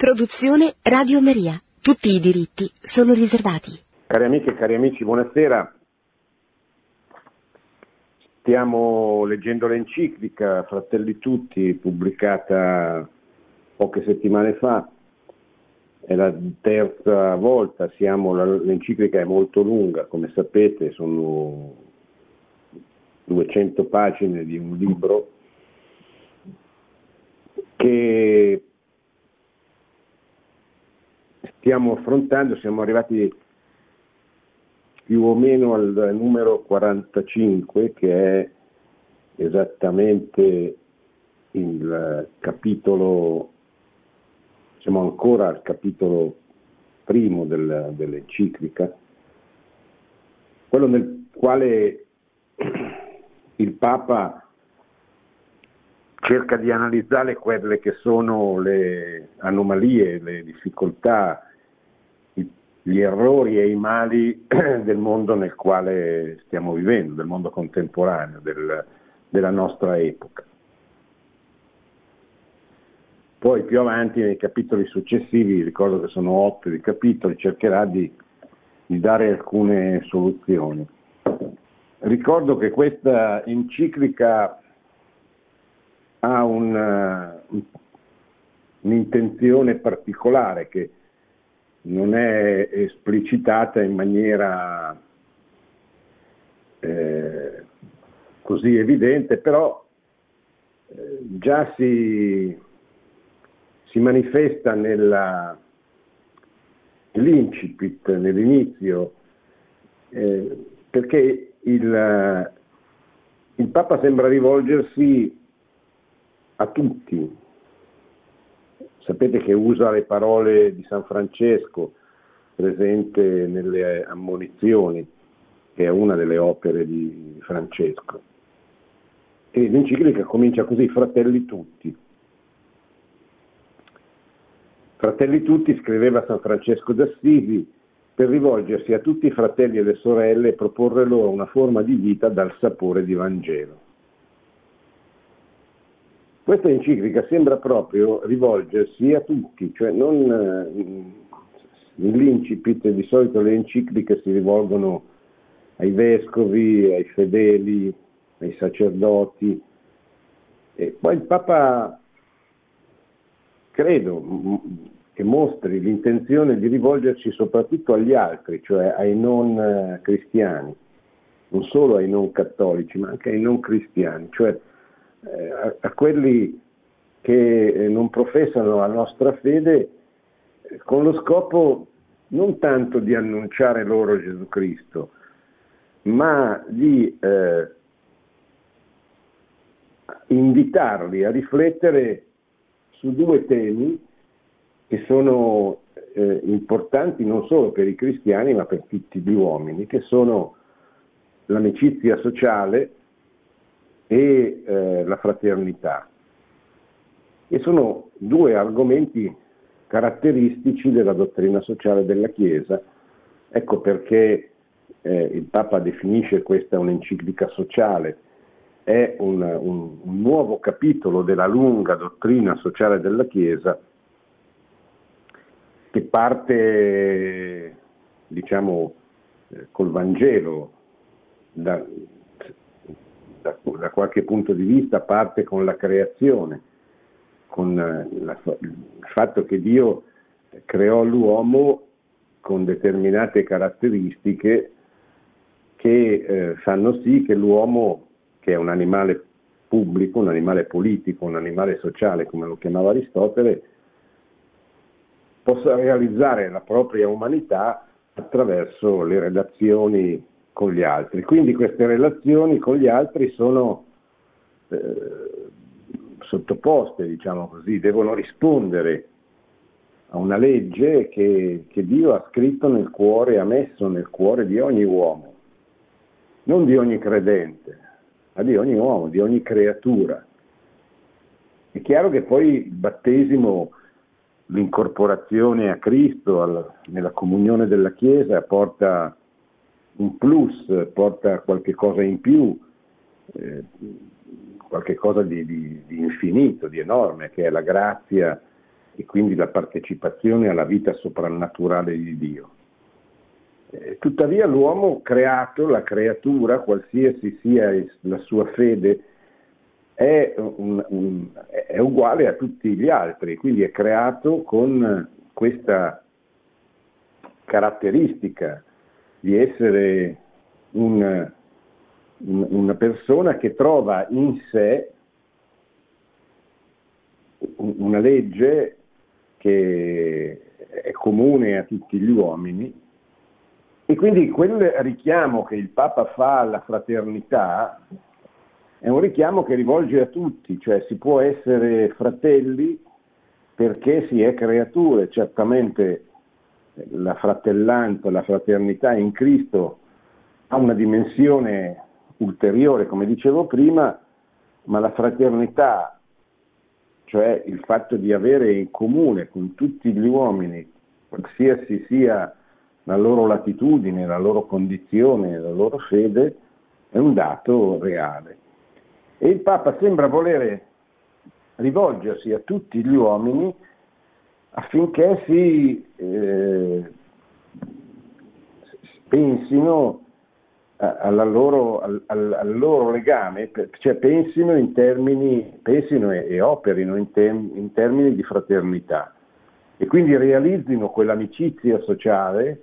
Produzione Radio Maria. Tutti i diritti sono riservati. Cari amiche e cari amici, buonasera. Stiamo leggendo l'enciclica Fratelli Tutti, pubblicata poche settimane fa. È la terza volta, siamo, l'enciclica è molto lunga, come sapete, sono 200 pagine di un libro che stiamo affrontando, siamo arrivati più o meno al numero 45 che è esattamente il capitolo, siamo ancora al capitolo primo del, dell'enciclica, quello nel quale il Papa cerca di analizzare quelle che sono le anomalie, le difficoltà, gli errori e i mali del mondo nel quale stiamo vivendo, del mondo contemporaneo, del, della nostra epoca. Poi più avanti nei capitoli successivi, ricordo che sono otto i capitoli, cercherà di, di dare alcune soluzioni. Ricordo che questa enciclica ha un, un'intenzione particolare che non è esplicitata in maniera eh, così evidente, però eh, già si, si manifesta nella, nell'incipit, nell'inizio, eh, perché il, il Papa sembra rivolgersi a tutti, Sapete che usa le parole di San Francesco presente nelle ammonizioni, che è una delle opere di Francesco. E l'enciclica comincia così, fratelli tutti. Fratelli tutti scriveva San Francesco d'Assisi per rivolgersi a tutti i fratelli e le sorelle e proporre loro una forma di vita dal sapore di Vangelo. Questa enciclica sembra proprio rivolgersi a tutti, cioè non nell'incipit di solito le encicliche si rivolgono ai vescovi, ai fedeli, ai sacerdoti. E poi il Papa credo che mostri l'intenzione di rivolgersi soprattutto agli altri, cioè ai non eh, cristiani, non solo ai non cattolici, ma anche ai non cristiani, cioè eh, a, a, quelli che eh, non professano la nostra fede eh, con lo scopo non tanto di annunciare loro Gesù Cristo, ma di eh, invitarli a riflettere su due temi che sono eh, importanti non solo per i cristiani ma per tutti gli uomini, che sono l'amicizia sociale e eh, la fraternità. E sono due argomenti caratteristici della dottrina sociale della Chiesa. Ecco perché eh, il Papa definisce questa un'enciclica sociale, è un, un, un nuovo capitolo della lunga dottrina sociale della Chiesa che parte, diciamo, eh, col Vangelo, da, da, da, qualche punto di vista parte con la creazione, con eh, la, il fatto che Dio creò l'uomo con determinate caratteristiche che eh, fanno sì che l'uomo, che è un animale pubblico, un animale politico, un animale sociale, come lo chiamava Aristotele, possa realizzare la propria umanità attraverso le relazioni con gli altri. Quindi queste relazioni con gli altri sono eh, sottoposte, diciamo così, devono rispondere a una legge che, che Dio ha scritto nel cuore, ha messo nel cuore di ogni uomo, non di ogni credente, ma di ogni uomo, di ogni creatura. È chiaro che poi il battesimo, l'incorporazione a Cristo, al, nella comunione della Chiesa, porta un plus, porta qualche cosa in più, eh, qualche cosa di, di, di, infinito, di enorme, che è la grazia e quindi la partecipazione alla vita soprannaturale di Dio. Eh, tuttavia l'uomo creato, la creatura, qualsiasi sia la sua fede, è, un, un, è uguale a tutti gli altri, quindi è creato con questa caratteristica di essere un, una persona che trova in sé una legge che è comune a tutti gli uomini. E quindi quel richiamo che il Papa fa alla fraternità è un richiamo che rivolge a tutti, cioè si può essere fratelli perché si è creature, certamente la fratellanza, la fraternità in Cristo ha una dimensione ulteriore, come dicevo prima, ma la fraternità, cioè il fatto di avere in comune con tutti gli uomini, qualsiasi sia la loro latitudine, la loro condizione, la loro fede, è un dato reale. E il Papa sembra volere rivolgersi a tutti gli uomini affinché si eh, pensino loro, al, al, loro legame, cioè pensino in termini, pensino e, e operino in, te, in, termini di fraternità. E quindi realizzino quell'amicizia sociale,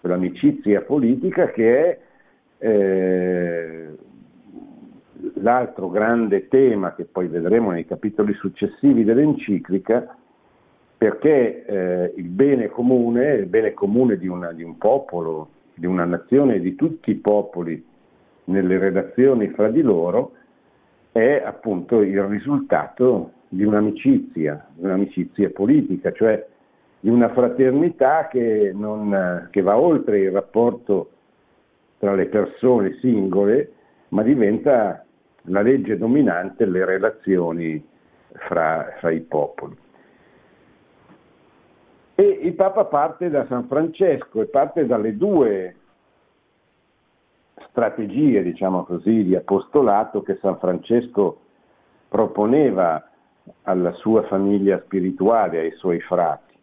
quell'amicizia politica che è eh, l'altro grande tema che poi vedremo nei capitoli successivi dell'enciclica, perché eh, il bene comune, il bene comune di, una, di un popolo, di una nazione, di tutti i popoli nelle relazioni fra di loro, è appunto il risultato di un'amicizia, un'amicizia politica, cioè di una fraternità che, non, che va oltre il rapporto tra le persone singole, ma diventa la legge dominante le relazioni fra, fra i popoli. E il Papa parte da San Francesco e parte dalle due strategie, diciamo così, di apostolato che San Francesco proponeva alla sua famiglia spirituale, ai suoi frati,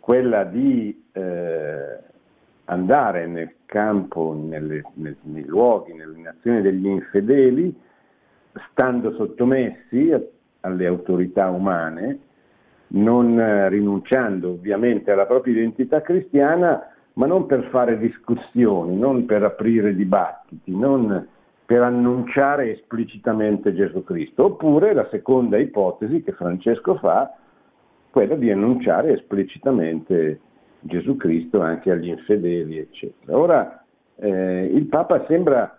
quella di eh, andare nel campo, nelle, nei, nei luoghi, nelle nazioni degli infedeli, stando sottomessi alle autorità umane, non eh, rinunciando ovviamente alla propria identità cristiana, ma non per fare discussioni, non per aprire dibattiti, non per annunciare esplicitamente Gesù Cristo. Oppure la seconda ipotesi che Francesco fa, quella di annunciare esplicitamente Gesù Cristo anche agli infedeli, eccetera. Ora eh, il Papa sembra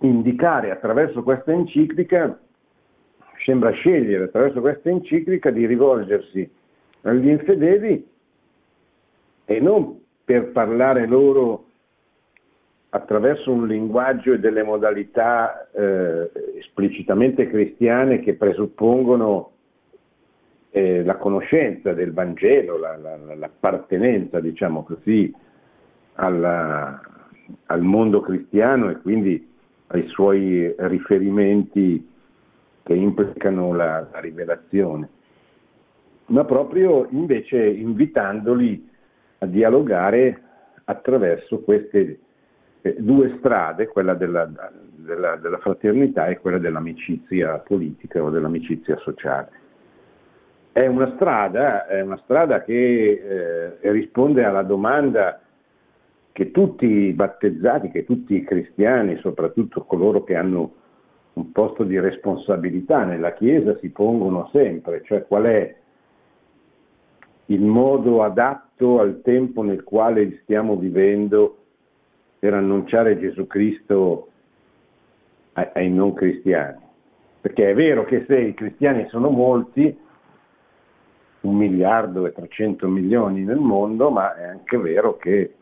indicare attraverso questa enciclica sembra scegliere attraverso questa enciclica di rivolgersi agli infedeli e non per parlare loro attraverso un linguaggio e delle modalità eh, esplicitamente cristiane che presuppongono eh, la conoscenza del Vangelo, la, la, l'appartenenza, diciamo così, alla, al mondo cristiano e quindi ai suoi riferimenti che implicano la, la rivelazione, ma proprio invece invitandoli a dialogare attraverso queste eh, due strade, quella della, della, della, fraternità e quella dell'amicizia politica o dell'amicizia sociale. È una strada, è una strada che eh, risponde alla domanda che tutti i battezzati, che tutti i cristiani, soprattutto coloro che hanno un posto di responsabilità nella Chiesa si pongono sempre, cioè qual è il modo adatto al tempo nel quale stiamo vivendo per annunciare Gesù Cristo ai, non cristiani. Perché è vero che se i cristiani sono molti, un miliardo e 300 milioni nel mondo, ma è anche vero che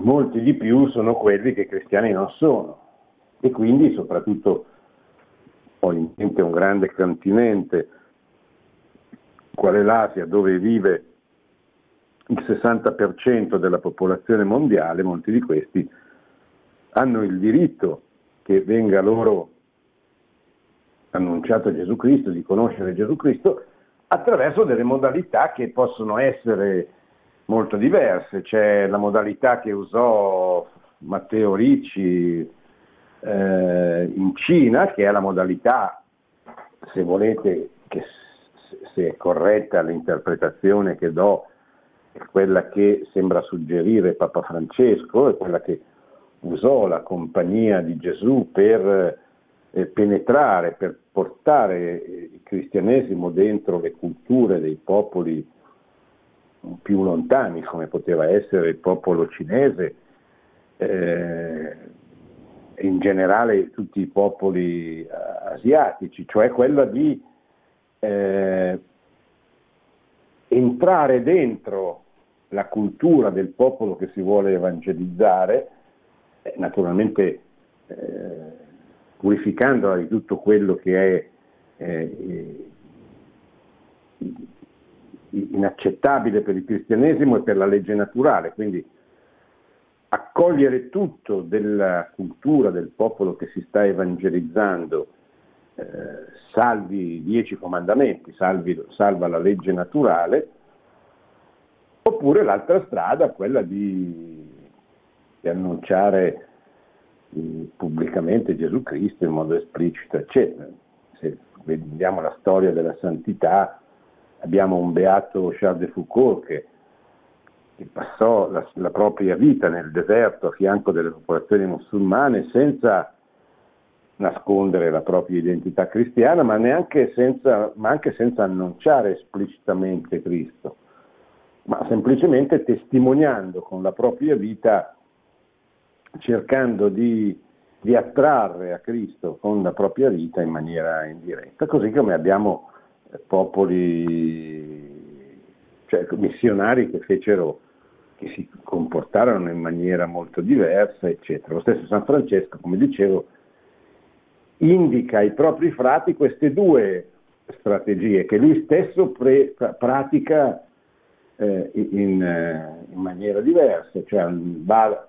molti di più sono quelli che cristiani non sono e quindi soprattutto ho in mente un grande continente qual è l'Asia dove vive il 60% della popolazione mondiale, molti di questi hanno il diritto che venga loro annunciato Gesù Cristo, di conoscere Gesù Cristo, attraverso delle modalità che possono essere molto diverse. C'è la modalità che usò Matteo Ricci eh, in Cina, che è la modalità, se volete, che se è corretta l'interpretazione che do, è quella che sembra suggerire Papa Francesco, è quella che usò la compagnia di Gesù per eh, penetrare, per portare il cristianesimo dentro le culture dei popoli più lontani, come poteva essere il popolo cinese, eh, in generale tutti i popoli eh, asiatici, cioè quella di eh, entrare dentro la cultura del popolo che si vuole evangelizzare, eh, naturalmente eh, purificandola di tutto quello che è eh, inaccettabile per il cristianesimo e per la legge naturale, quindi accogliere tutto della cultura del popolo che si sta evangelizzando, eh, salvi i dieci comandamenti, salvi, salva la legge naturale, oppure l'altra strada, quella di, di annunciare eh, pubblicamente Gesù Cristo in modo esplicito, eccetera. Se vediamo la storia della santità, abbiamo un beato Charles de Foucault che, che passò la, la, propria vita nel deserto a fianco delle popolazioni musulmane senza nascondere la propria identità cristiana, ma, senza, ma anche senza annunciare esplicitamente Cristo, ma semplicemente testimoniando con la propria vita cercando di, di attrarre a Cristo con la propria vita in maniera indiretta, così come abbiamo eh, popoli, cioè missionari che fecero, che si comportarono in maniera molto diversa, eccetera. Lo stesso San Francesco, come dicevo, indica ai propri frati queste due strategie che lui stesso pre, pratica eh, in, eh, in, maniera diversa, cioè va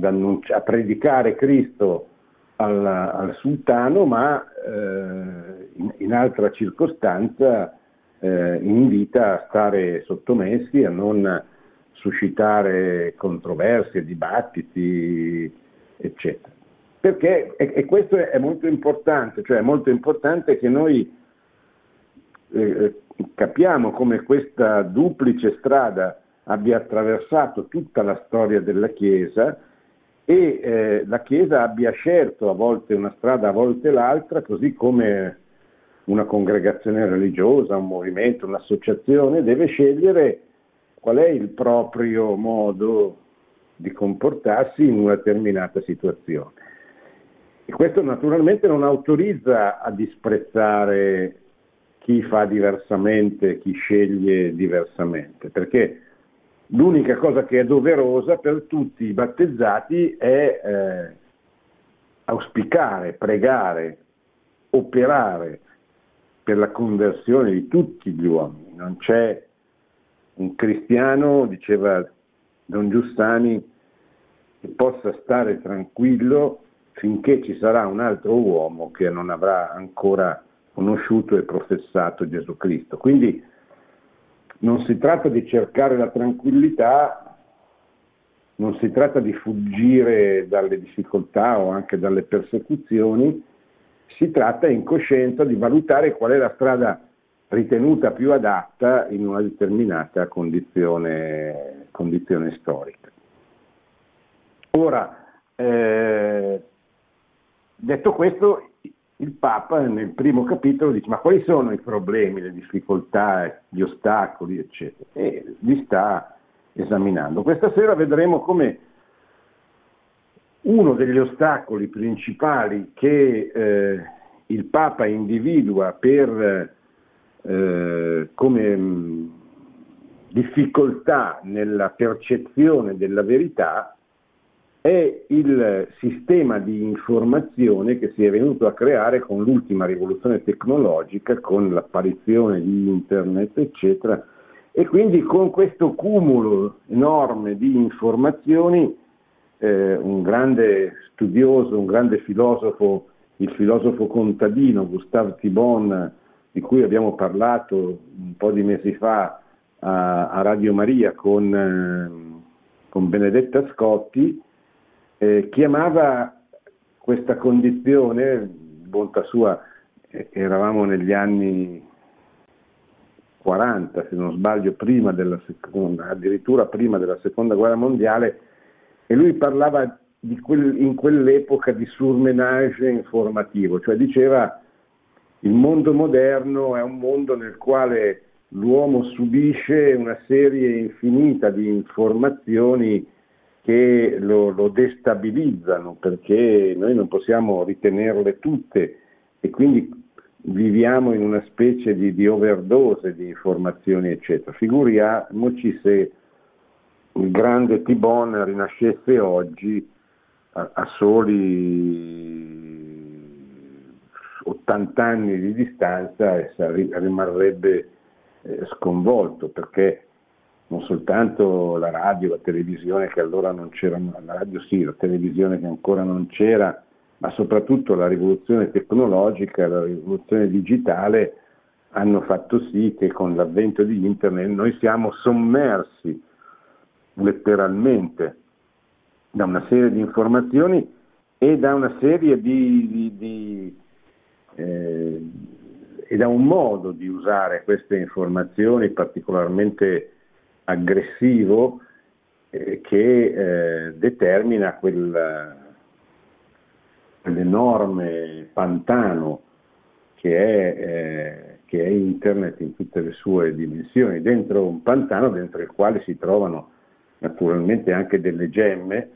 annunci- a predicare Cristo al, al sultano, ma eh, in, in, altra circostanza eh, invita a stare sottomessi, a non suscitare controversie, dibattiti, eccetera. Perché, e, questo è, molto importante, cioè è molto importante che noi eh, capiamo come questa duplice strada abbia attraversato tutta la storia della Chiesa e eh, la Chiesa abbia scelto a volte una strada, a volte l'altra, così come una congregazione religiosa, un movimento, un'associazione deve scegliere qual è il proprio modo di comportarsi in una determinata situazione. E questo naturalmente non autorizza a disprezzare chi fa diversamente, chi sceglie diversamente, perché L'unica cosa che è doverosa per tutti i battezzati è eh, auspicare, pregare, operare per la conversione di tutti gli uomini. Non c'è un cristiano, diceva Don Giussani, che possa stare tranquillo finché ci sarà un altro uomo che non avrà ancora conosciuto e professato Gesù Cristo. Quindi non si tratta di cercare la tranquillità, non si tratta di fuggire dalle difficoltà o anche dalle persecuzioni, si tratta in coscienza di valutare qual è la strada ritenuta più adatta in una determinata condizione, condizione storica. Ora, eh, detto questo, il Papa nel primo capitolo dice ma quali sono i problemi, le difficoltà, gli ostacoli, eccetera, e li sta esaminando. Questa sera vedremo come uno degli ostacoli principali che eh, il Papa individua per, eh, come mh, difficoltà nella percezione della verità è il sistema di informazione che si è venuto a creare con l'ultima rivoluzione tecnologica, con l'apparizione di internet, eccetera, e quindi con questo cumulo enorme di informazioni, eh, un grande studioso, un grande filosofo il filosofo contadino Gustave Thibon, di cui abbiamo parlato un po' di mesi fa a, a Radio Maria con, eh, con Benedetta Scotti, eh, chiamava questa condizione, bontà sua, eh, eravamo negli anni 40, se non sbaglio, prima della seconda, addirittura prima della seconda guerra mondiale, e lui parlava quel, in quell'epoca di surmenage informativo, cioè diceva il mondo moderno è un mondo nel quale l'uomo subisce una serie infinita di informazioni che lo, lo, destabilizzano perché noi non possiamo ritenerle tutte e quindi viviamo in una specie di, di overdose di informazioni eccetera. Figuriamoci se il grande Tibon rinascesse oggi a, a soli 80 anni di distanza rimarrebbe eh, sconvolto perché non soltanto la radio, la televisione che allora non c'era, la radio sì, la televisione che ancora non c'era, ma soprattutto la rivoluzione tecnologica, la rivoluzione digitale hanno fatto sì che con l'avvento di internet noi siamo sommersi letteralmente da una serie di informazioni e da una serie di, di, di eh, e da un modo di usare queste informazioni particolarmente aggressivo eh, che eh, determina quel, quell'enorme pantano che è, eh, che è, internet in tutte le sue dimensioni, dentro un pantano dentro il quale si trovano naturalmente anche delle gemme,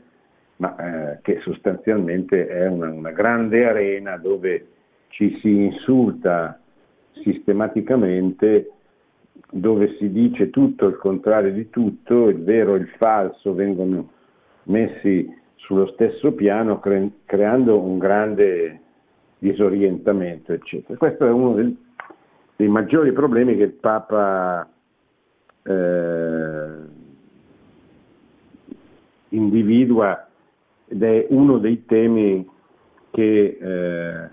ma eh, che sostanzialmente è una, una grande arena dove ci si insulta sistematicamente dove si dice tutto il contrario di tutto, il vero e il falso vengono messi sullo stesso piano cre- creando un grande disorientamento, eccetera. Questo è uno del, dei maggiori problemi che il Papa eh, individua ed è uno dei temi che eh,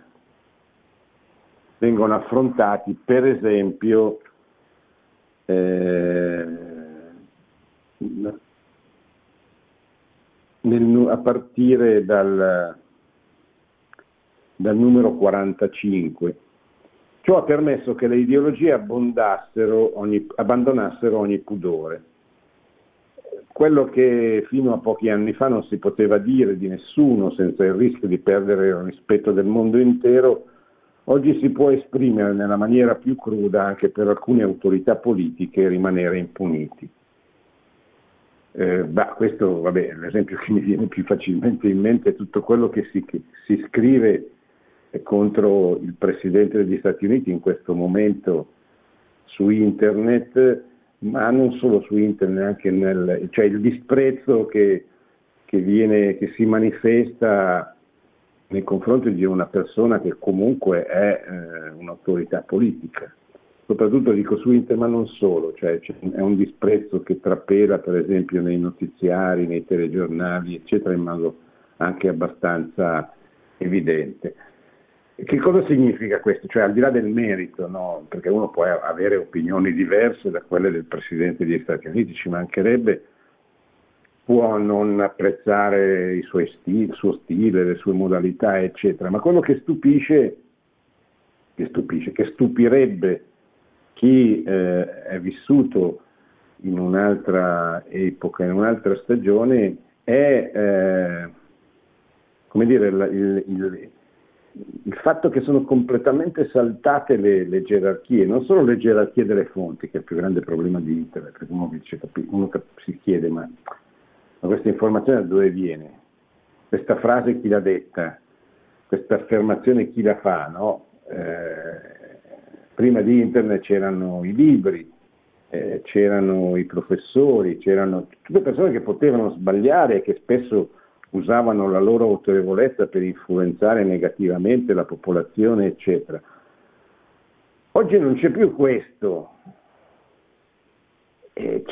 vengono affrontati, per esempio, eh, nel, a partire dal, dal numero 45. Ciò ha permesso che le ideologie ogni, abbandonassero ogni pudore. Quello che fino a pochi anni fa non si poteva dire di nessuno senza il rischio di perdere il rispetto del mondo intero, Oggi si può esprimere nella maniera più cruda anche per alcune autorità politiche rimanere impuniti. Eh, bah, questo, vabbè, l'esempio che mi viene più facilmente in mente è tutto quello che si, che si scrive contro il Presidente degli Stati Uniti in questo momento su internet, ma non solo su internet, anche nel, cioè il disprezzo che, che, viene, che si manifesta nei confronti di una persona che comunque è eh, un'autorità politica. Soprattutto dico su internet, ma non solo, cioè è un disprezzo che trapela per esempio nei notiziari, nei telegiornali, eccetera, in modo anche abbastanza evidente. Che cosa significa questo? Cioè al di là del merito, no? perché uno può avere opinioni diverse da quelle del Presidente degli Stati Uniti, ci mancherebbe, può non apprezzare i suoi stili, il suo stile, le sue modalità, eccetera, ma quello che stupisce, che, stupisce, che stupirebbe chi eh, è vissuto in un'altra epoca, in un'altra stagione, è eh, come dire, il, il, il, fatto che sono completamente saltate le, le, gerarchie, non solo le gerarchie delle fonti, che è il più grande problema di internet, perché uno, dice, uno si chiede ma ma questa informazione da dove viene? Questa frase chi l'ha detta? Questa affermazione chi la fa? No? Eh, prima di internet c'erano i libri, eh, c'erano i professori, c'erano tutte persone che potevano sbagliare e che spesso usavano la loro autorevolezza per influenzare negativamente la popolazione, eccetera. Oggi non c'è più questo,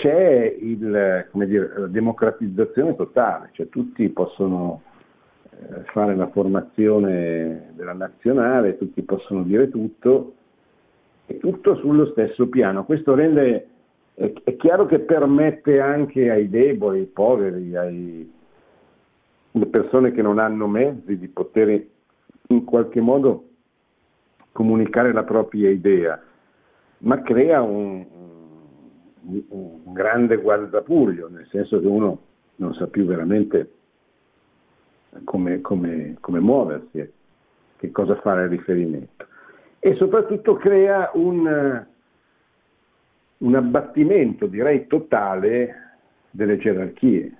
c'è il, dire, la democratizzazione totale, cioè tutti possono fare la formazione della nazionale, tutti possono dire tutto, e tutto sullo stesso piano. Questo rende, è, è chiaro che permette anche ai deboli, ai poveri, ai, alle persone che non hanno mezzi di poter in qualche modo comunicare la propria idea, ma crea un, un, grande guardapuglio, nel senso che uno non sa più veramente come, come, come muoversi, che cosa fare riferimento. E soprattutto crea un, un abbattimento, direi totale, delle gerarchie,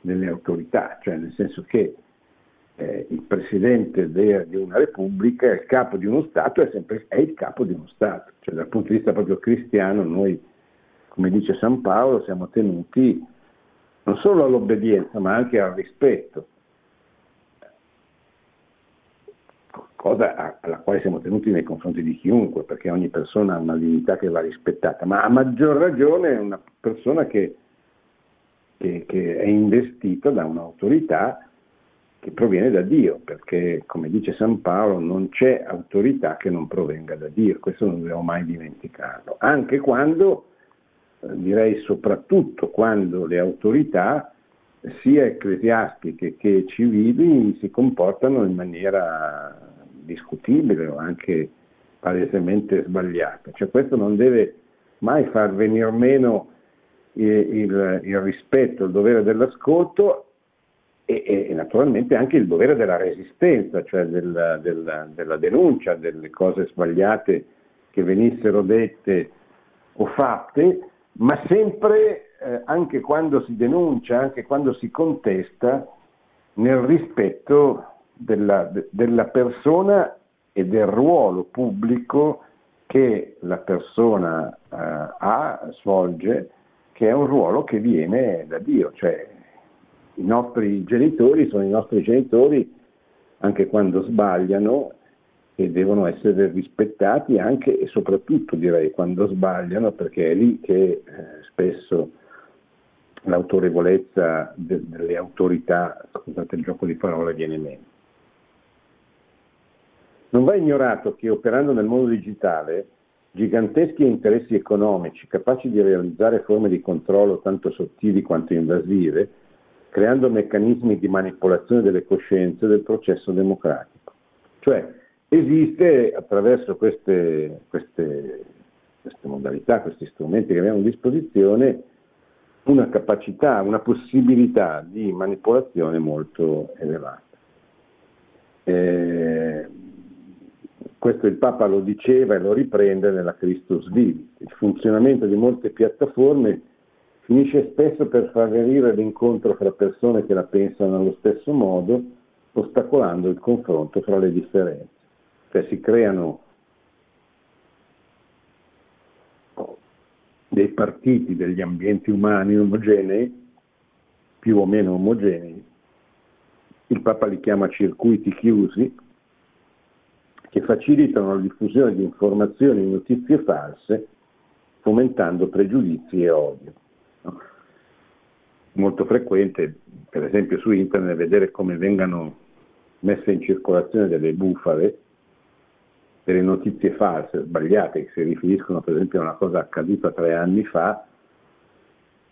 delle autorità, cioè nel senso che eh, il presidente de, di una repubblica, il capo di uno Stato, è sempre è il capo di uno Stato. Cioè, dal punto di vista proprio cristiano, noi, come dice San Paolo, siamo tenuti non solo all'obbedienza, ma anche al rispetto. cosa alla quale siamo tenuti nei confronti di chiunque, perché ogni persona ha una dignità che va rispettata, ma a maggior ragione è una persona che, che, che è investita da un'autorità che proviene da Dio, perché come dice San Paolo non c'è autorità che non provenga da Dio, questo non dobbiamo mai dimenticarlo, anche quando, direi soprattutto quando le autorità, sia ecclesiastiche che civili, si comportano in maniera discutibile o anche palesemente sbagliata. Cioè questo non deve mai far venire meno il, il, il rispetto, il dovere dell'ascolto e, e, naturalmente anche il dovere della resistenza, cioè della, della, della denuncia delle cose sbagliate che venissero dette o fatte, ma sempre eh, anche quando si denuncia, anche quando si contesta, nel rispetto della, della persona e del ruolo pubblico che la persona eh, ha, svolge, che è un ruolo che viene da Dio, cioè i nostri genitori sono i nostri genitori anche quando sbagliano e devono essere rispettati anche e soprattutto direi quando sbagliano perché è lì che eh, spesso l'autorevolezza de- delle autorità, scusate il gioco di parole, viene meno. Non va ignorato che operando nel mondo digitale, giganteschi interessi economici capaci di realizzare forme di controllo tanto sottili quanto invasive, creando meccanismi di manipolazione delle coscienze del processo democratico. Cioè esiste attraverso queste, queste, queste modalità, questi strumenti che abbiamo a disposizione, una capacità, una possibilità di manipolazione molto elevata. Eh, questo il Papa lo diceva e lo riprende nella Christus Vivi. Il funzionamento di molte piattaforme finisce spesso per far venire l'incontro fra persone che la pensano allo stesso modo, ostacolando il confronto fra le differenze. Cioè si creano dei partiti, degli ambienti umani omogenei, più o meno omogenei, il Papa li chiama circuiti chiusi, che facilitano la diffusione di informazioni e notizie false, fomentando pregiudizi e odio. Molto frequente, per esempio su internet, vedere come vengano messe in circolazione delle bufale, delle notizie false, sbagliate, che si riferiscono per esempio a una cosa accaduta tre anni fa,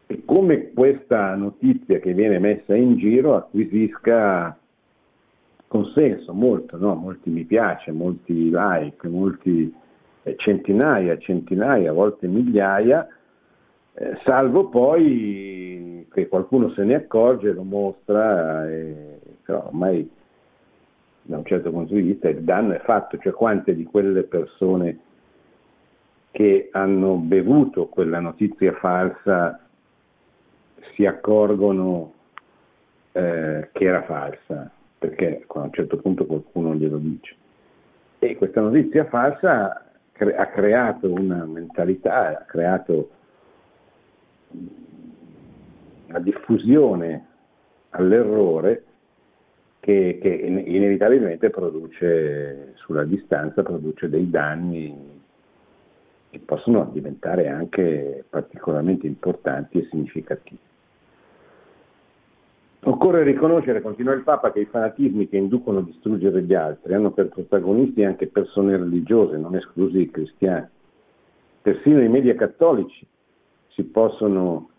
e come questa notizia che viene messa in giro acquisisca consenso, molto, no? molti mi piace, molti like, molti eh, centinaia, centinaia, a volte migliaia, eh, salvo poi che qualcuno se ne accorge, lo mostra, eh, però ormai da un certo punto di vista il danno è fatto, cioè quante di quelle persone che hanno bevuto quella notizia falsa si accorgono eh, che era falsa perché a un certo punto qualcuno glielo dice. E questa notizia falsa cre- ha creato una mentalità, ha creato una diffusione all'errore che, che inevitabilmente produce sulla distanza produce dei danni che possono diventare anche particolarmente importanti e significativi. Occorre riconoscere, continua il Papa, che i fanatismi che inducono a distruggere gli altri hanno per protagonisti anche persone religiose, non esclusi i cristiani. Persino i media cattolici si possono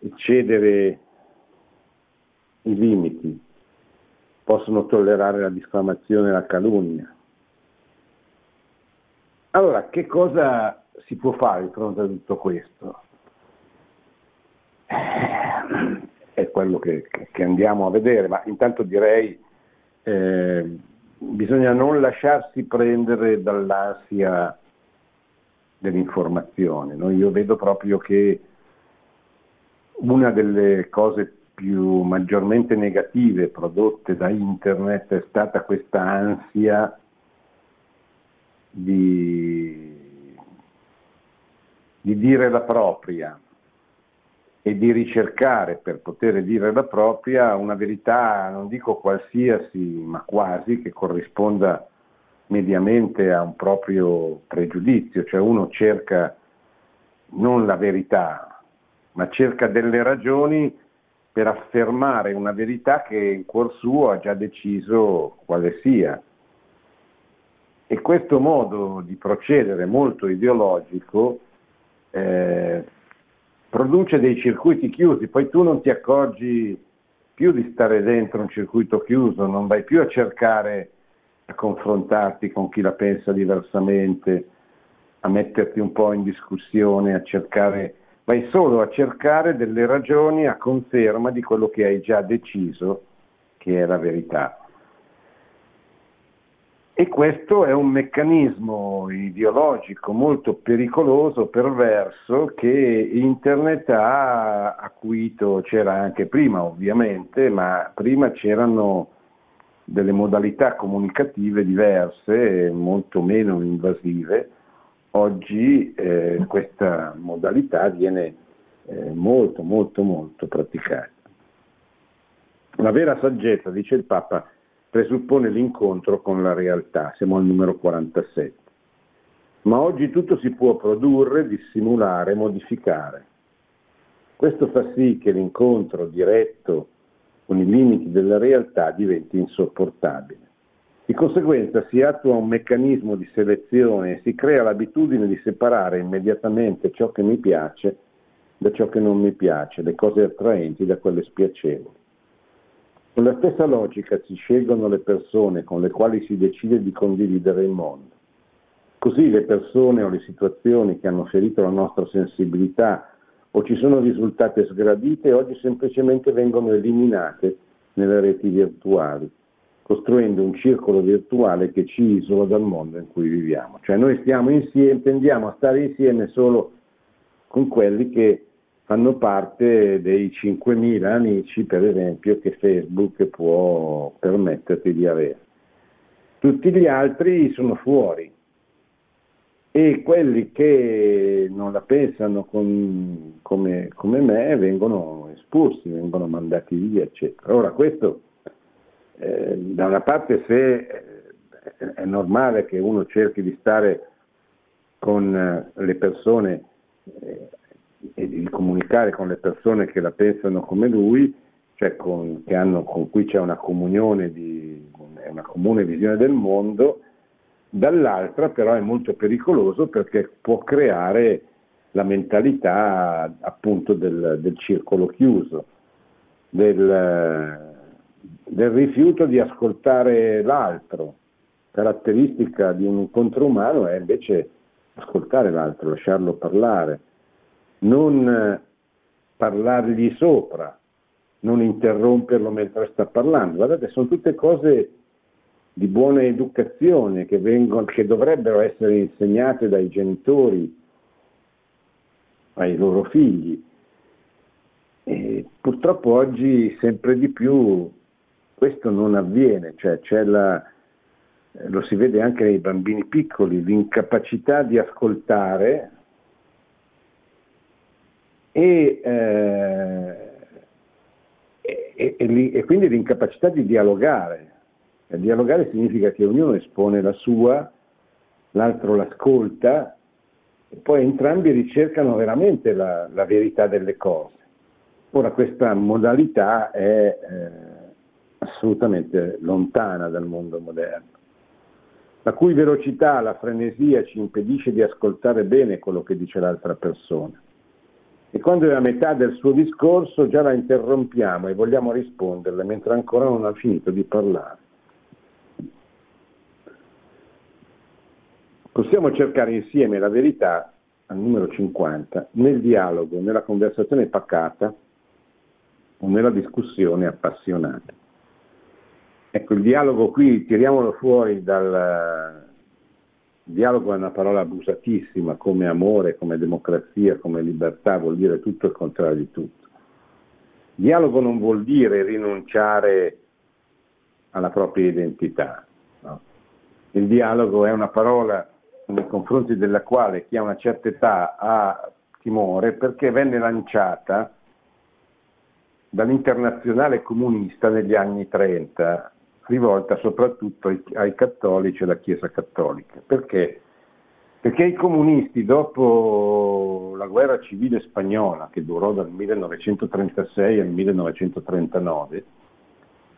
eccedere i limiti, possono tollerare la diffamazione e la calunnia. Allora, che cosa si può fare di fronte a tutto questo? Eh, è quello che, che, andiamo a vedere, ma intanto direi eh, bisogna non lasciarsi prendere dall'ansia dell'informazione. No? Io vedo proprio che una delle cose più maggiormente negative prodotte da internet è stata questa ansia di, di dire la propria e di ricercare per poter dire la propria una verità, non dico qualsiasi, ma quasi, che corrisponda mediamente a un proprio pregiudizio, cioè uno cerca non la verità, ma cerca delle ragioni per affermare una verità che in cuor suo ha già deciso quale sia. E questo modo di procedere molto ideologico eh, produce dei circuiti chiusi, poi tu non ti accorgi più di stare dentro un circuito chiuso, non vai più a cercare a confrontarti con chi la pensa diversamente, a metterti un po' in discussione, a cercare, vai solo a cercare delle ragioni a conferma di quello che hai già deciso che è la verità. E questo è un meccanismo ideologico molto pericoloso, perverso, che Internet ha acuito, c'era anche prima ovviamente, ma prima c'erano delle modalità comunicative diverse, molto meno invasive. Oggi eh, questa modalità viene eh, molto, molto, molto praticata. La vera saggezza, dice il Papa, presuppone l'incontro con la realtà, siamo al numero 47. Ma oggi tutto si può produrre, dissimulare, modificare. Questo fa sì che l'incontro diretto con i limiti della realtà diventi insopportabile. Di conseguenza si attua un meccanismo di selezione e si crea l'abitudine di separare immediatamente ciò che mi piace da ciò che non mi piace, le cose attraenti da quelle spiacevoli. Con la stessa logica si scelgono le persone con le quali si decide di condividere il mondo. Così le persone o le situazioni che hanno ferito la nostra sensibilità o ci sono risultate sgradite, oggi semplicemente vengono eliminate nelle reti virtuali, costruendo un circolo virtuale che ci isola dal mondo in cui viviamo. Cioè noi stiamo insieme, tendiamo a stare insieme solo con quelli che fanno parte dei 5.000 amici, per esempio, che Facebook può permetterti di avere. Tutti gli altri sono fuori, e quelli che non la pensano con, come, come, me vengono espulsi, vengono mandati via, eccetera. Ora questo, eh, da una parte se eh, è normale che uno cerchi di stare con eh, le persone e di comunicare con le persone che la pensano come lui, cioè con, hanno, con cui c'è una comunione, di, una comune visione del mondo, dall'altra però è molto pericoloso perché può creare la mentalità appunto del, del circolo chiuso, del, del, rifiuto di ascoltare l'altro. Caratteristica di un incontro umano è invece ascoltare l'altro, lasciarlo parlare, non parlargli sopra, non interromperlo mentre sta parlando. Guardate, sono tutte cose di buona educazione che, vengono, che dovrebbero essere insegnate dai genitori ai loro figli. E purtroppo oggi sempre di più questo non avviene, cioè la, lo si vede anche nei bambini piccoli, l'incapacità di ascoltare e, eh, e, e, e quindi l'incapacità di dialogare. E dialogare significa che ognuno espone la sua, l'altro l'ascolta e poi entrambi ricercano veramente la, la verità delle cose. Ora questa modalità è eh, assolutamente lontana dal mondo moderno, la cui velocità, la frenesia ci impedisce di ascoltare bene quello che dice l'altra persona. E quando è a metà del suo discorso già la interrompiamo e vogliamo risponderle mentre ancora non ha finito di parlare. Possiamo cercare insieme la verità al numero 50 nel dialogo, nella conversazione pacata o nella discussione appassionata. Ecco, il dialogo qui, tiriamolo fuori dal... Il dialogo è una parola abusatissima, come amore, come democrazia, come libertà, vuol dire tutto il contrario di tutto. Dialogo non vuol dire rinunciare alla propria identità. No? Il dialogo è una parola nei confronti della quale chi ha una certa età ha timore perché venne lanciata dall'internazionale comunista negli anni 30, rivolta soprattutto ai, ai cattolici e alla Chiesa cattolica. Perché? Perché i comunisti, dopo la guerra civile spagnola, che durò dal 1936 al 1939,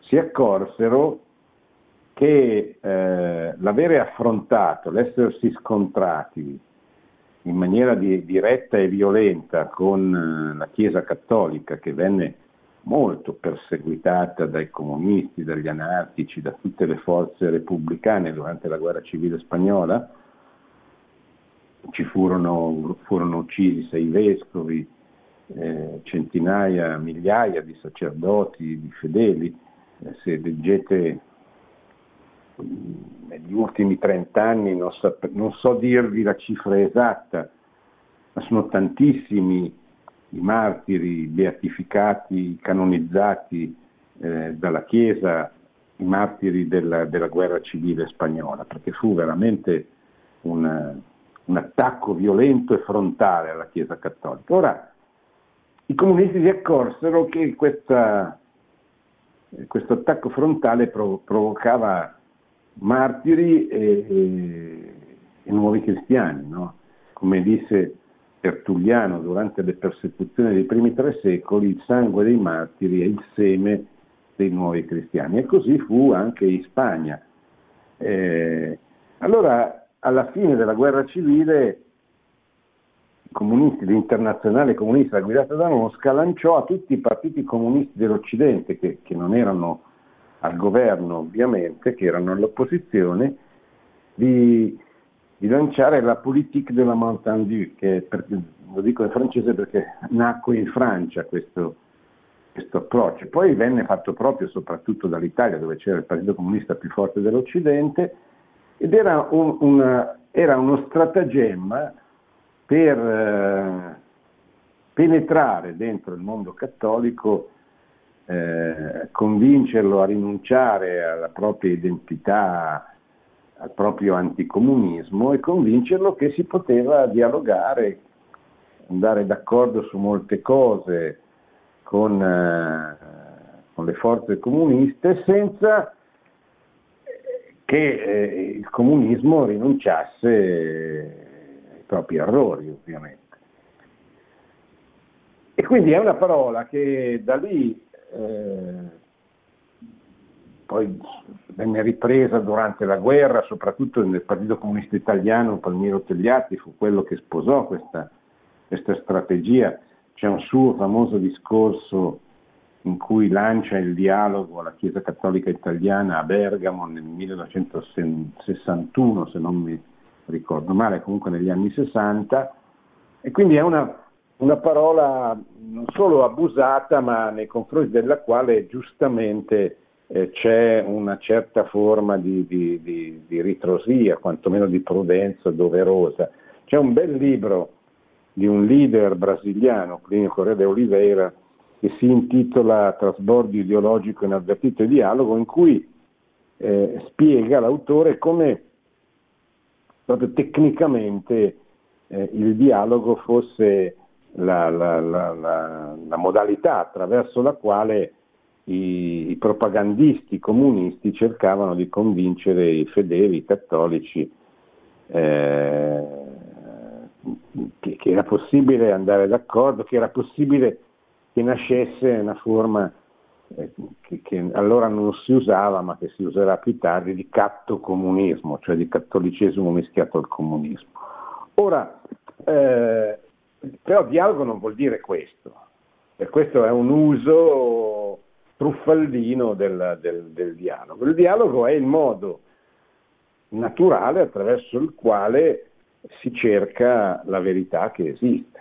si accorsero che eh, l'avere affrontato, l'essersi scontrati in maniera di, diretta e violenta con eh, la Chiesa cattolica, che venne molto perseguitata dai comunisti, dagli anarchici, da tutte le forze repubblicane durante la guerra civile spagnola. Ci furono, furono uccisi sei vescovi, eh, centinaia, migliaia di sacerdoti, di fedeli. Eh, se leggete negli ultimi 30 anni, non so, non so dirvi la cifra esatta, ma sono tantissimi i martiri beatificati, canonizzati eh, dalla Chiesa, i martiri della, della, guerra civile spagnola, perché fu veramente un, un, attacco violento e frontale alla Chiesa cattolica. Ora, i comunisti si accorsero che questa, questo attacco frontale prov- provocava martiri e, e, e nuovi cristiani, no? come disse Tertulliano durante le persecuzioni dei primi tre secoli, il sangue dei martiri è il seme dei nuovi cristiani. E così fu anche in Spagna. Eh, allora, alla fine della guerra civile, l'internazionale comunista guidata da Mosca, lanciò a tutti i partiti comunisti dell'Occidente, che, che non erano al governo ovviamente, che erano all'opposizione, di di lanciare la politique de la montagne du, che per, lo dico in francese perché nacque in Francia questo, questo approccio. Poi venne fatto proprio soprattutto dall'Italia, dove c'era il Partito Comunista più forte dell'Occidente, ed era, un, una, era uno stratagemma per eh, penetrare dentro il mondo cattolico, eh, convincerlo a rinunciare alla propria identità al proprio anticomunismo e convincerlo che si poteva dialogare, andare d'accordo su molte cose con, eh, con le forze comuniste senza che eh, il comunismo rinunciasse ai propri errori, ovviamente. E quindi è una parola che da lì eh, poi venne ripresa durante la guerra, soprattutto nel Partito Comunista Italiano, Palmiro Togliatti fu quello che sposò questa, questa strategia. C'è un suo famoso discorso in cui lancia il dialogo alla Chiesa Cattolica Italiana a Bergamo nel 1961, se non mi ricordo male, comunque negli anni 60, e quindi è una, una parola non solo abusata, ma nei confronti della quale giustamente eh, c'è una certa forma di, di, di, di, ritrosia, quantomeno di prudenza doverosa. C'è un bel libro di un leader brasiliano, Plinio Correa de Oliveira, che si intitola Trasbordo ideologico inavvertito e dialogo, in cui eh, spiega l'autore come proprio tecnicamente eh, il dialogo fosse la, la, la, la modalità attraverso la quale i, i propagandisti comunisti cercavano di convincere i fedeli, cattolici, eh, che, era possibile andare d'accordo, che era possibile che nascesse una forma eh, che, che, allora non si usava ma che si userà più tardi di cattocomunismo, cioè di cattolicesimo mischiato al comunismo. Ora, eh, però dialogo non vuol dire questo, e questo è un uso truffaldino del, del, del dialogo. Il dialogo è il modo naturale attraverso il quale si cerca la verità che esiste.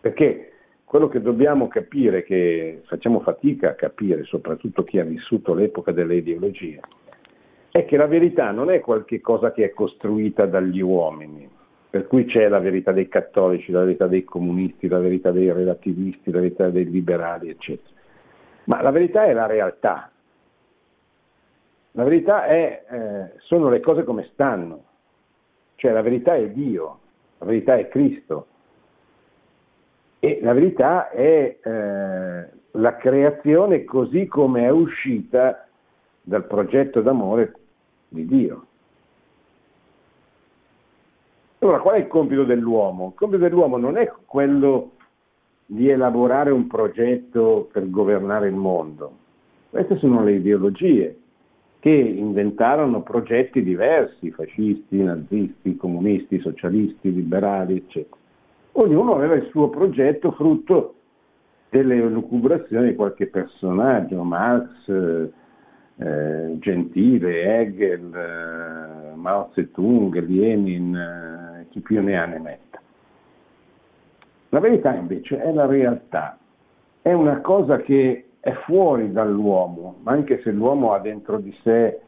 Perché quello che dobbiamo capire, che facciamo fatica a capire, soprattutto chi ha vissuto l'epoca delle ideologie, è che la verità non è qualcosa che è costruita dagli uomini, per cui c'è la verità dei cattolici, la verità dei comunisti, la verità dei relativisti, la verità dei liberali, eccetera. Ma la verità è la realtà. La verità è, eh, sono le cose come stanno, cioè la verità è Dio, la verità è Cristo, e la verità è eh, la creazione così come è uscita dal progetto d'amore di Dio. Allora, qual è il compito dell'uomo? Il compito dell'uomo non è quello di elaborare un progetto per governare il mondo. Queste sono le ideologie che inventarono progetti diversi, fascisti, nazisti, comunisti, socialisti, liberali, eccetera ognuno aveva il suo progetto frutto delle lucubrazioni di qualche personaggio, Marx, eh, Gentile, Hegel, eh, Mao Zedong, Lenin, eh, chi più ne ha ne metta. La verità invece è la realtà, è una cosa che è fuori dall'uomo, anche se l'uomo ha dentro di sé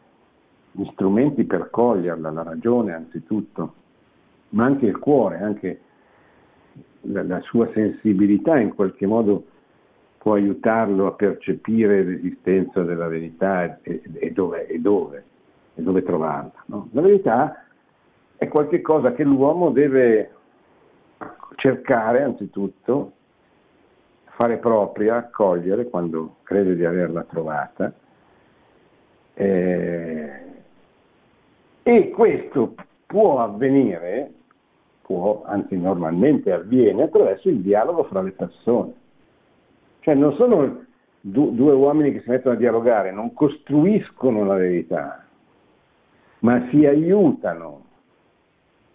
gli strumenti per coglierla, la ragione anzitutto, ma anche il cuore, anche la, la sua sensibilità in qualche modo può aiutarlo a percepire l'esistenza della verità e, e, dove, e dove, e dove trovarla. No? La verità è qualcosa che l'uomo deve cercare anzitutto, fare propria, accogliere quando crede di averla trovata. Eh, e questo può avvenire può, anzi normalmente avviene, attraverso il dialogo fra le persone. Cioè non sono du- due uomini che si mettono a dialogare, non costruiscono la verità, ma si aiutano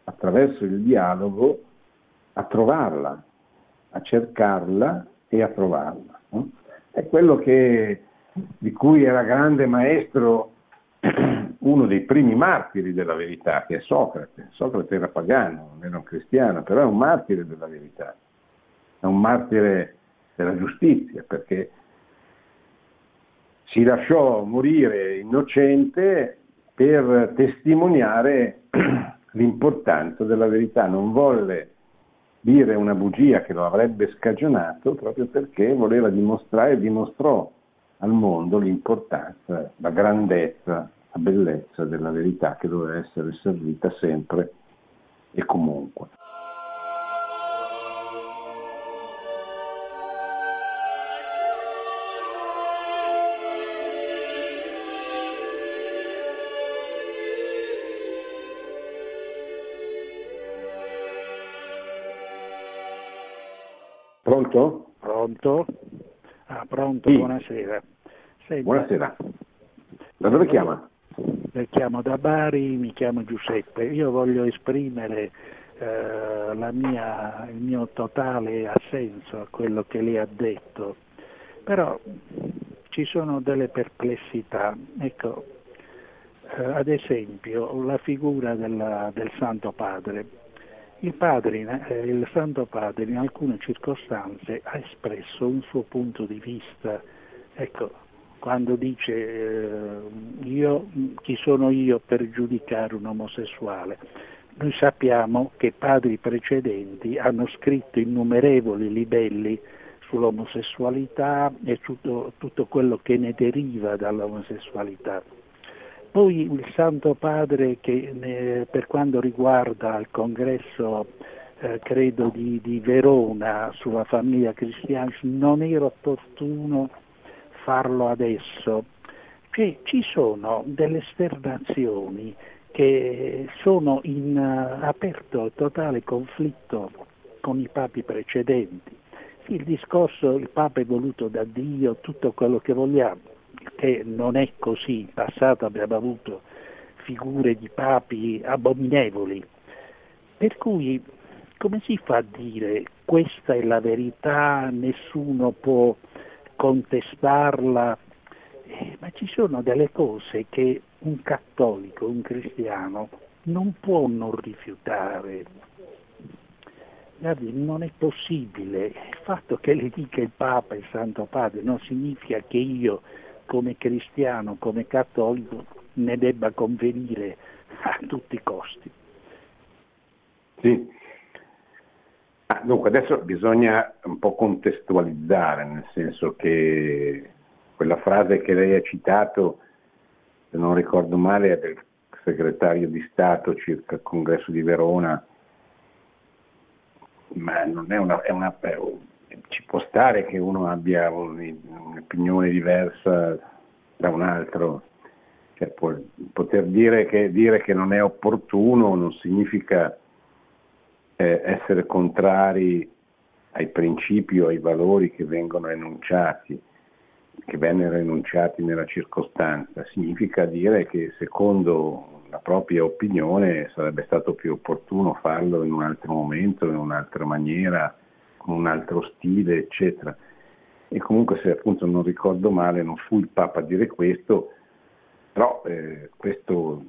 attraverso il dialogo a trovarla, a cercarla e a trovarla. No? È quello che, di cui era grande maestro uno dei primi martiri della verità, che è Socrate. Socrate era pagano, non era un cristiano, però è un martire della verità, è un martire della giustizia, perché si lasciò morire innocente per testimoniare l'importanza della verità, non volle dire una bugia che lo avrebbe scagionato proprio perché voleva dimostrare e dimostrò al mondo l'importanza, la grandezza la bellezza della verità che doveva essere servita sempre e comunque. Pronto? Pronto? Ah, pronto, sì. buonasera. Senta, buonasera. Da dove chiama? chiamo da Bari, mi chiamo Giuseppe. Io voglio esprimere eh, mia, il mio totale assenso a quello che lei ha detto, però ci sono delle perplessità. Ecco, eh, ad esempio, la figura della, del Santo Padre. Il, padre, eh, il Santo Padre in alcune circostanze ha espresso un suo punto di vista. Ecco, quando dice eh, io, chi sono io per giudicare un omosessuale. Noi sappiamo che padri precedenti hanno scritto innumerevoli libelli sull'omosessualità e tutto, tutto quello che ne deriva dall'omosessualità. Poi il Santo Padre che ne, per quanto riguarda il congresso eh, credo di, di Verona sulla famiglia cristiana non era opportuno farlo adesso, che ci sono delle esternazioni che sono in uh, aperto totale conflitto con i papi precedenti. Il discorso, il Papa è voluto da Dio, tutto quello che vogliamo, che non è così. In passato abbiamo avuto figure di papi abominevoli. Per cui come si fa a dire questa è la verità, nessuno può contestarla? Eh, ma ci sono delle cose che un cattolico, un cristiano non può non rifiutare. Guardi, non è possibile. Il fatto che le dica il Papa, il Santo Padre, non significa che io come cristiano, come cattolico, ne debba convenire a tutti i costi. Sì. Ah, dunque adesso bisogna un po' contestualizzare, nel senso che quella frase che lei ha citato, se non ricordo male, è del segretario di Stato circa il congresso di Verona, ma non è una, è una ci può stare che uno abbia un'opinione diversa da un altro, cioè, può, poter dire che, dire che non è opportuno non significa eh, essere contrari ai principi o ai valori che vengono enunciati, che vennero enunciati nella circostanza, significa dire che secondo la propria opinione sarebbe stato più opportuno farlo in un altro momento, in un'altra maniera, con un altro stile, eccetera. E comunque se appunto non ricordo male non fu il Papa a dire questo, però eh, questo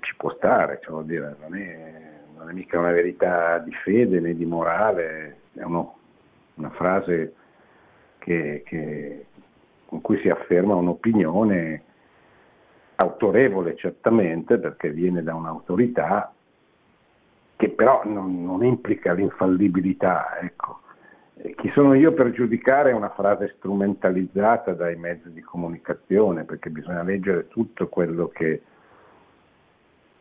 ci può stare, cioè, dire, non, è, non, è, mica una verità di fede né di morale, è uno, una frase che, che, con cui si afferma un'opinione autorevole certamente perché viene da un'autorità che però non, non implica l'infallibilità. Ecco. Chi sono io per giudicare una frase strumentalizzata dai mezzi di comunicazione, perché bisogna leggere tutto quello che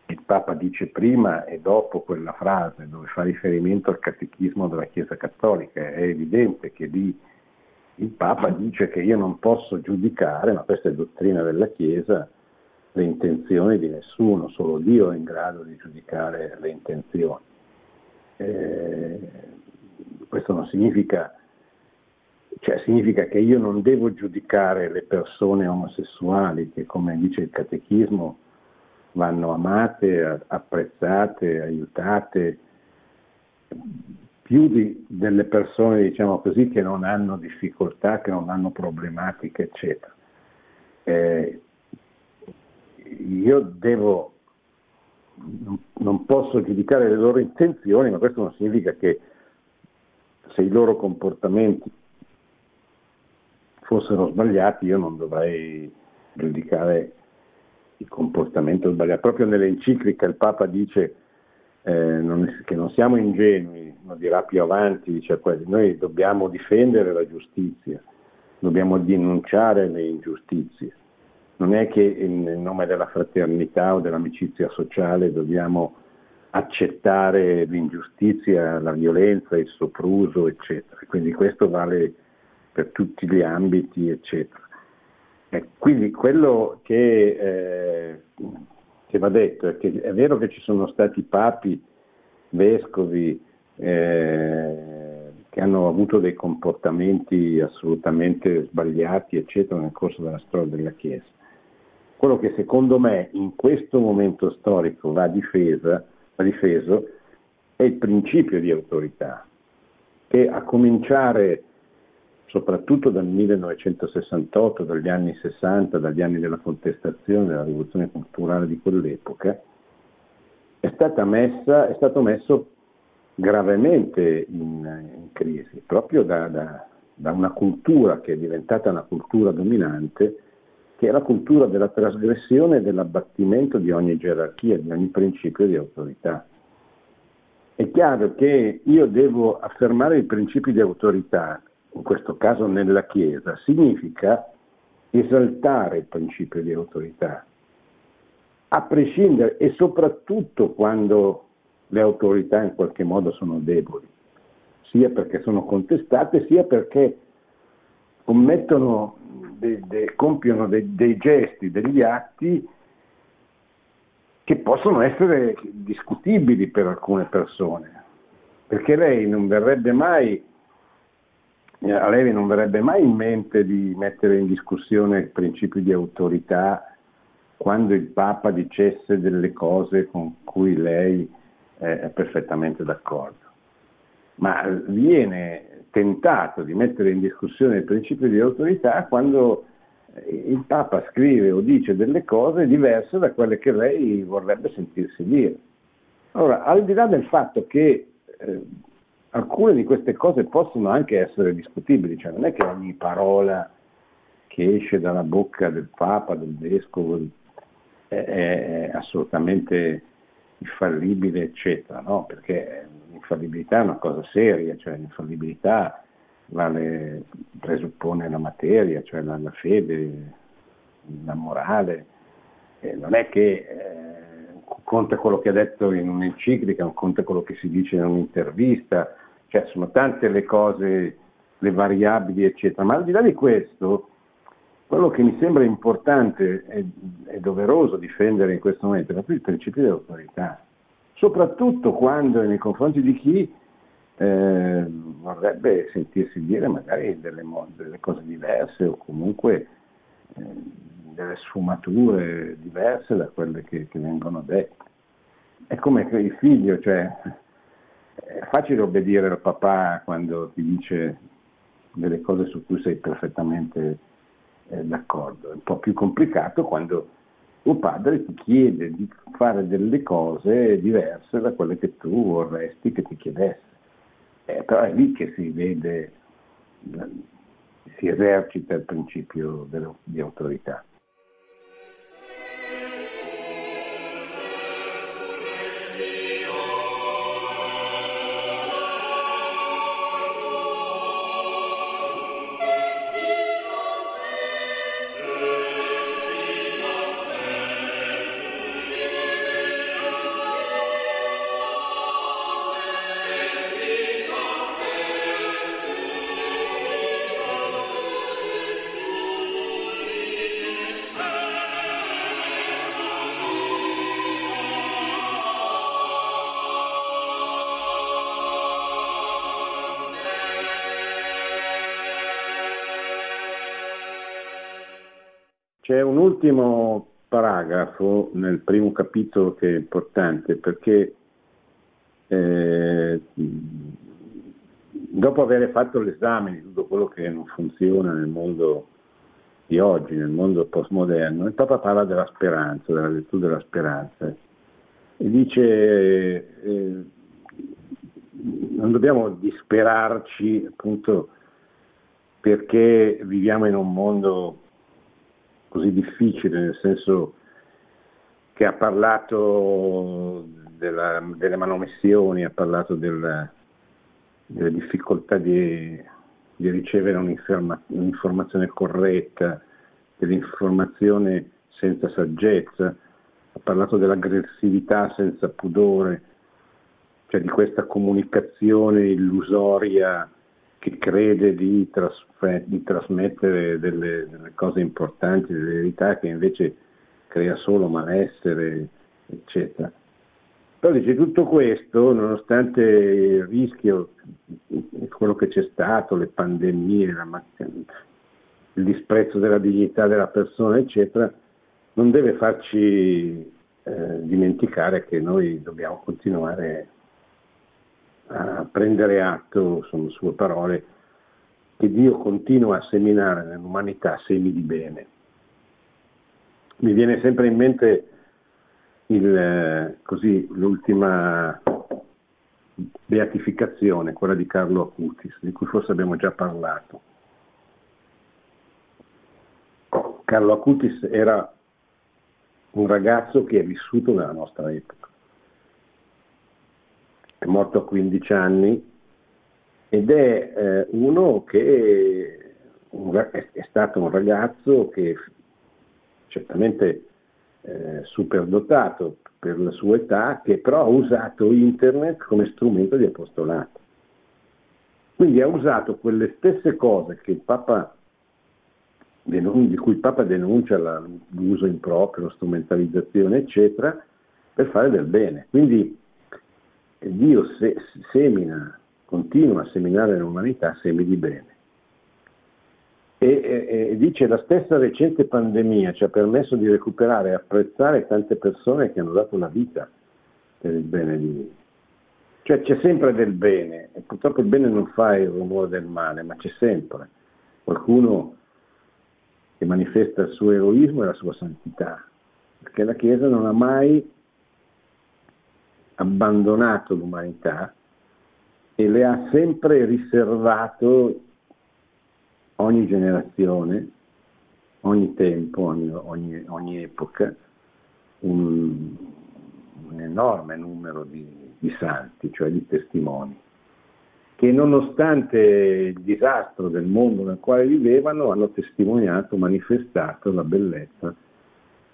il Papa dice prima e dopo quella frase, dove fa riferimento al catechismo della Chiesa Cattolica. È evidente che lì il Papa dice che io non posso giudicare, ma questa è dottrina della Chiesa, le intenzioni di nessuno, solo Dio è in grado di giudicare le intenzioni. Eh, questo non significa, cioè significa che io non devo giudicare le persone omosessuali che, come dice il catechismo, vanno amate, apprezzate, aiutate, più di, delle persone, diciamo così, che non hanno difficoltà, che non hanno problematiche, eccetera. Eh, io devo, non posso giudicare le loro intenzioni, ma questo non significa che se i loro comportamenti fossero sbagliati io non dovrei giudicare il comportamento sbagliato. Proprio nell'enciclica il Papa dice eh, non, che non siamo ingenui, lo dirà più avanti, dice noi dobbiamo difendere la giustizia, dobbiamo denunciare le ingiustizie non è che in nome della fraternità o dell'amicizia sociale dobbiamo accettare l'ingiustizia, la violenza, il sopruso, eccetera. Quindi questo vale per tutti gli ambiti, eccetera. E quindi quello che, eh, che, va detto è che è vero che ci sono stati papi, vescovi, eh, che hanno avuto dei comportamenti assolutamente sbagliati, eccetera, nel corso della storia della Chiesa quello che secondo me in questo momento storico va, difesa, va difeso è il principio di autorità, che a cominciare soprattutto dal 1968, dagli anni 60, dagli anni della contestazione, della rivoluzione culturale di quell'epoca, è, messa, è stato messo gravemente in, in crisi, proprio da, da, da una cultura che è diventata una cultura dominante che è la cultura della trasgressione e dell'abbattimento di ogni gerarchia, di ogni principio di autorità. È chiaro che io devo affermare i principi di autorità, in questo caso nella Chiesa, significa esaltare il principio di autorità, a prescindere e soprattutto quando le autorità in qualche modo sono deboli, sia perché sono contestate, sia perché commettono de, de, compiono de, dei gesti, degli atti che possono essere discutibili per alcune persone, perché lei non verrebbe mai a lei non verrebbe mai in mente di mettere in discussione il principio di autorità quando il Papa dicesse delle cose con cui lei è perfettamente d'accordo. Ma viene tentato di mettere in discussione il principio di autorità quando il Papa scrive o dice delle cose diverse da quelle che lei vorrebbe sentirsi dire. Allora, al di là del fatto che eh, alcune di queste cose possono anche essere discutibili, cioè non è che ogni parola che esce dalla bocca del Papa, del Vescovo, è, è assolutamente infallibile, eccetera, no? perché l'infallibilità è una cosa seria, cioè l'infallibilità vale, presuppone la materia, cioè la, la fede, la morale, eh, non è che eh, conta quello che ha detto in un'enciclica, non conta quello che si dice in un'intervista, cioè sono tante le cose, le variabili, eccetera. Ma al di là di questo, quello che mi sembra importante e, doveroso difendere in questo momento è proprio il principio dell'autorità, soprattutto quando nei confronti di chi eh, vorrebbe sentirsi dire magari delle, delle, cose diverse o comunque eh, delle sfumature diverse da quelle che, che vengono dette. È come il figlio, cioè è facile obbedire al papà quando ti dice delle cose su cui sei perfettamente eh, d'accordo, è un po' più complicato quando tuo padre ti chiede di fare delle cose diverse da quelle che tu vorresti che ti chiedesse. Eh, però è lì che si vede, si esercita il principio di autorità. C'è un ultimo paragrafo nel primo capitolo che è importante perché eh, dopo aver fatto l'esame di tutto quello che non funziona nel mondo di oggi, nel mondo postmoderno, il Papa parla della speranza, della virtù della speranza e dice eh, non dobbiamo disperarci appunto perché viviamo in un mondo così difficile, nel senso che ha parlato della, delle manomissioni, ha parlato della, delle difficoltà di, di ricevere un'informazione corretta, dell'informazione senza saggezza, ha parlato dell'aggressività senza pudore, cioè di questa comunicazione illusoria che crede di, trasfe- di trasmettere delle, delle, cose importanti, delle verità che invece crea solo malessere, eccetera. Però dice tutto questo, nonostante il rischio, quello che c'è stato, le pandemie, la, il disprezzo della dignità della persona, eccetera, non deve farci eh, dimenticare che noi dobbiamo continuare a prendere atto, sono sue parole, che Dio continua a seminare nell'umanità semi di bene. Mi viene sempre in mente il, così, l'ultima beatificazione, quella di Carlo Acutis, di cui forse abbiamo già parlato. Carlo Acutis era un ragazzo che è vissuto nella nostra epoca è morto a 15 anni ed è eh, uno che un, è stato un ragazzo che certamente eh, superdotato per la sua età, che però ha usato internet come strumento di apostolato. Quindi ha usato quelle stesse cose Papa, di cui il Papa denuncia l'uso improprio, la strumentalizzazione, eccetera, per fare del bene. Quindi Dio se, semina, continua a seminare nell'umanità semi di bene. E, e, e, dice la stessa recente pandemia ci ha permesso di recuperare e apprezzare tante persone che hanno dato la vita per il bene di cioè c'è sempre del bene e purtroppo il bene non fa il rumore del male, ma c'è sempre qualcuno che manifesta il suo eroismo e la sua santità, perché la Chiesa non ha mai abbandonato l'umanità e le ha sempre riservato ogni generazione, ogni tempo, ogni, ogni, ogni epoca, un, un, enorme numero di, di santi, cioè di testimoni, che nonostante il disastro del mondo nel quale vivevano hanno testimoniato, manifestato la bellezza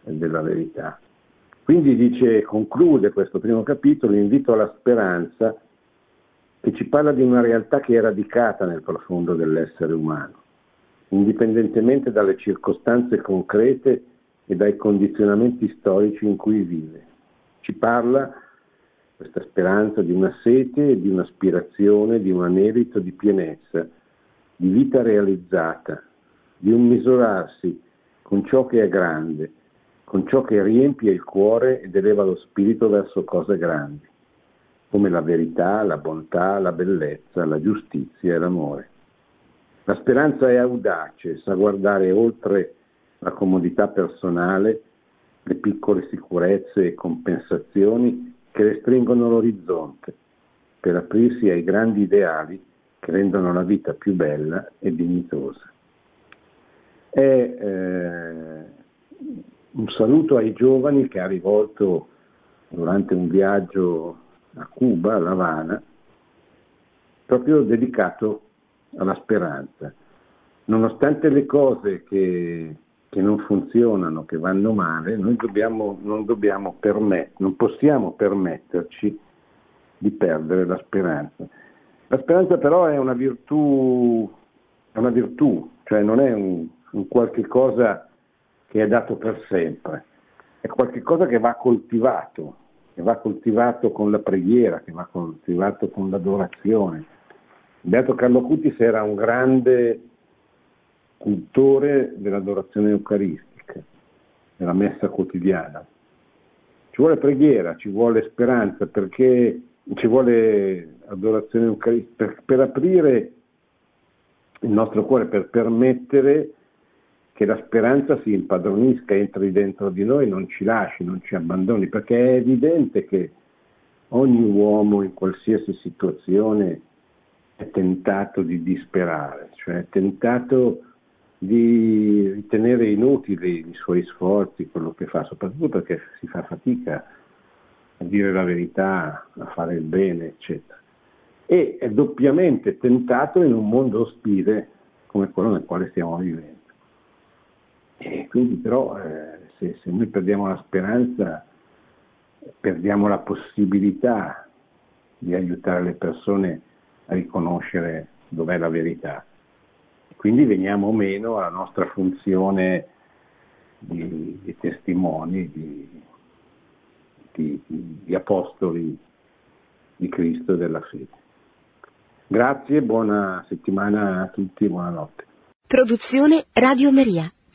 della verità. Quindi dice, conclude questo primo capitolo, invito alla speranza che ci parla di una realtà che è radicata nel profondo dell'essere umano, indipendentemente dalle circostanze concrete e dai condizionamenti storici in cui vive. Ci parla, questa speranza, di una sete, di un'aspirazione, di un anelito di pienezza, di vita realizzata, di un misurarsi con ciò che è grande, con ciò che riempie il cuore ed eleva lo spirito verso cose grandi, come la verità, la bontà, la bellezza, la giustizia e l'amore. La speranza è audace, sa guardare oltre la comodità personale, le piccole sicurezze e compensazioni che restringono l'orizzonte, per aprirsi ai grandi ideali che rendono la vita più bella e dignitosa. È eh, un saluto ai giovani che ha rivolto durante un viaggio a Cuba, a La Habana, proprio dedicato alla speranza. Nonostante le cose che, che non funzionano, che vanno male, noi dobbiamo, non, dobbiamo permet- non possiamo permetterci di perdere la speranza. La speranza però è una virtù, è una virtù cioè non è un, un qualche cosa che è dato per sempre, è qualcosa che va coltivato, che va coltivato con la preghiera, che va coltivato con l'adorazione. Beato Carlo Cutis era un grande cultore dell'adorazione eucaristica, della messa quotidiana. Ci vuole preghiera, ci vuole speranza, perché ci vuole adorazione eucaristica per, per aprire il nostro cuore, per permettere che la speranza si impadronisca, entri dentro di noi, non ci lasci, non ci abbandoni, perché è evidente che ogni uomo in qualsiasi situazione è tentato di disperare, cioè è tentato di ritenere inutili i suoi sforzi, quello che fa, soprattutto perché si fa fatica a dire la verità, a fare il bene, eccetera. E è doppiamente tentato in un mondo ostile come quello nel quale stiamo vivendo. E quindi però eh, se, se, noi perdiamo la speranza, perdiamo la possibilità di aiutare le persone a riconoscere dov'è la verità. Quindi veniamo meno alla nostra funzione di, di testimoni, di, di, di apostoli di Cristo e della fede. Grazie, buona settimana a tutti buonanotte. Produzione Radio Maria.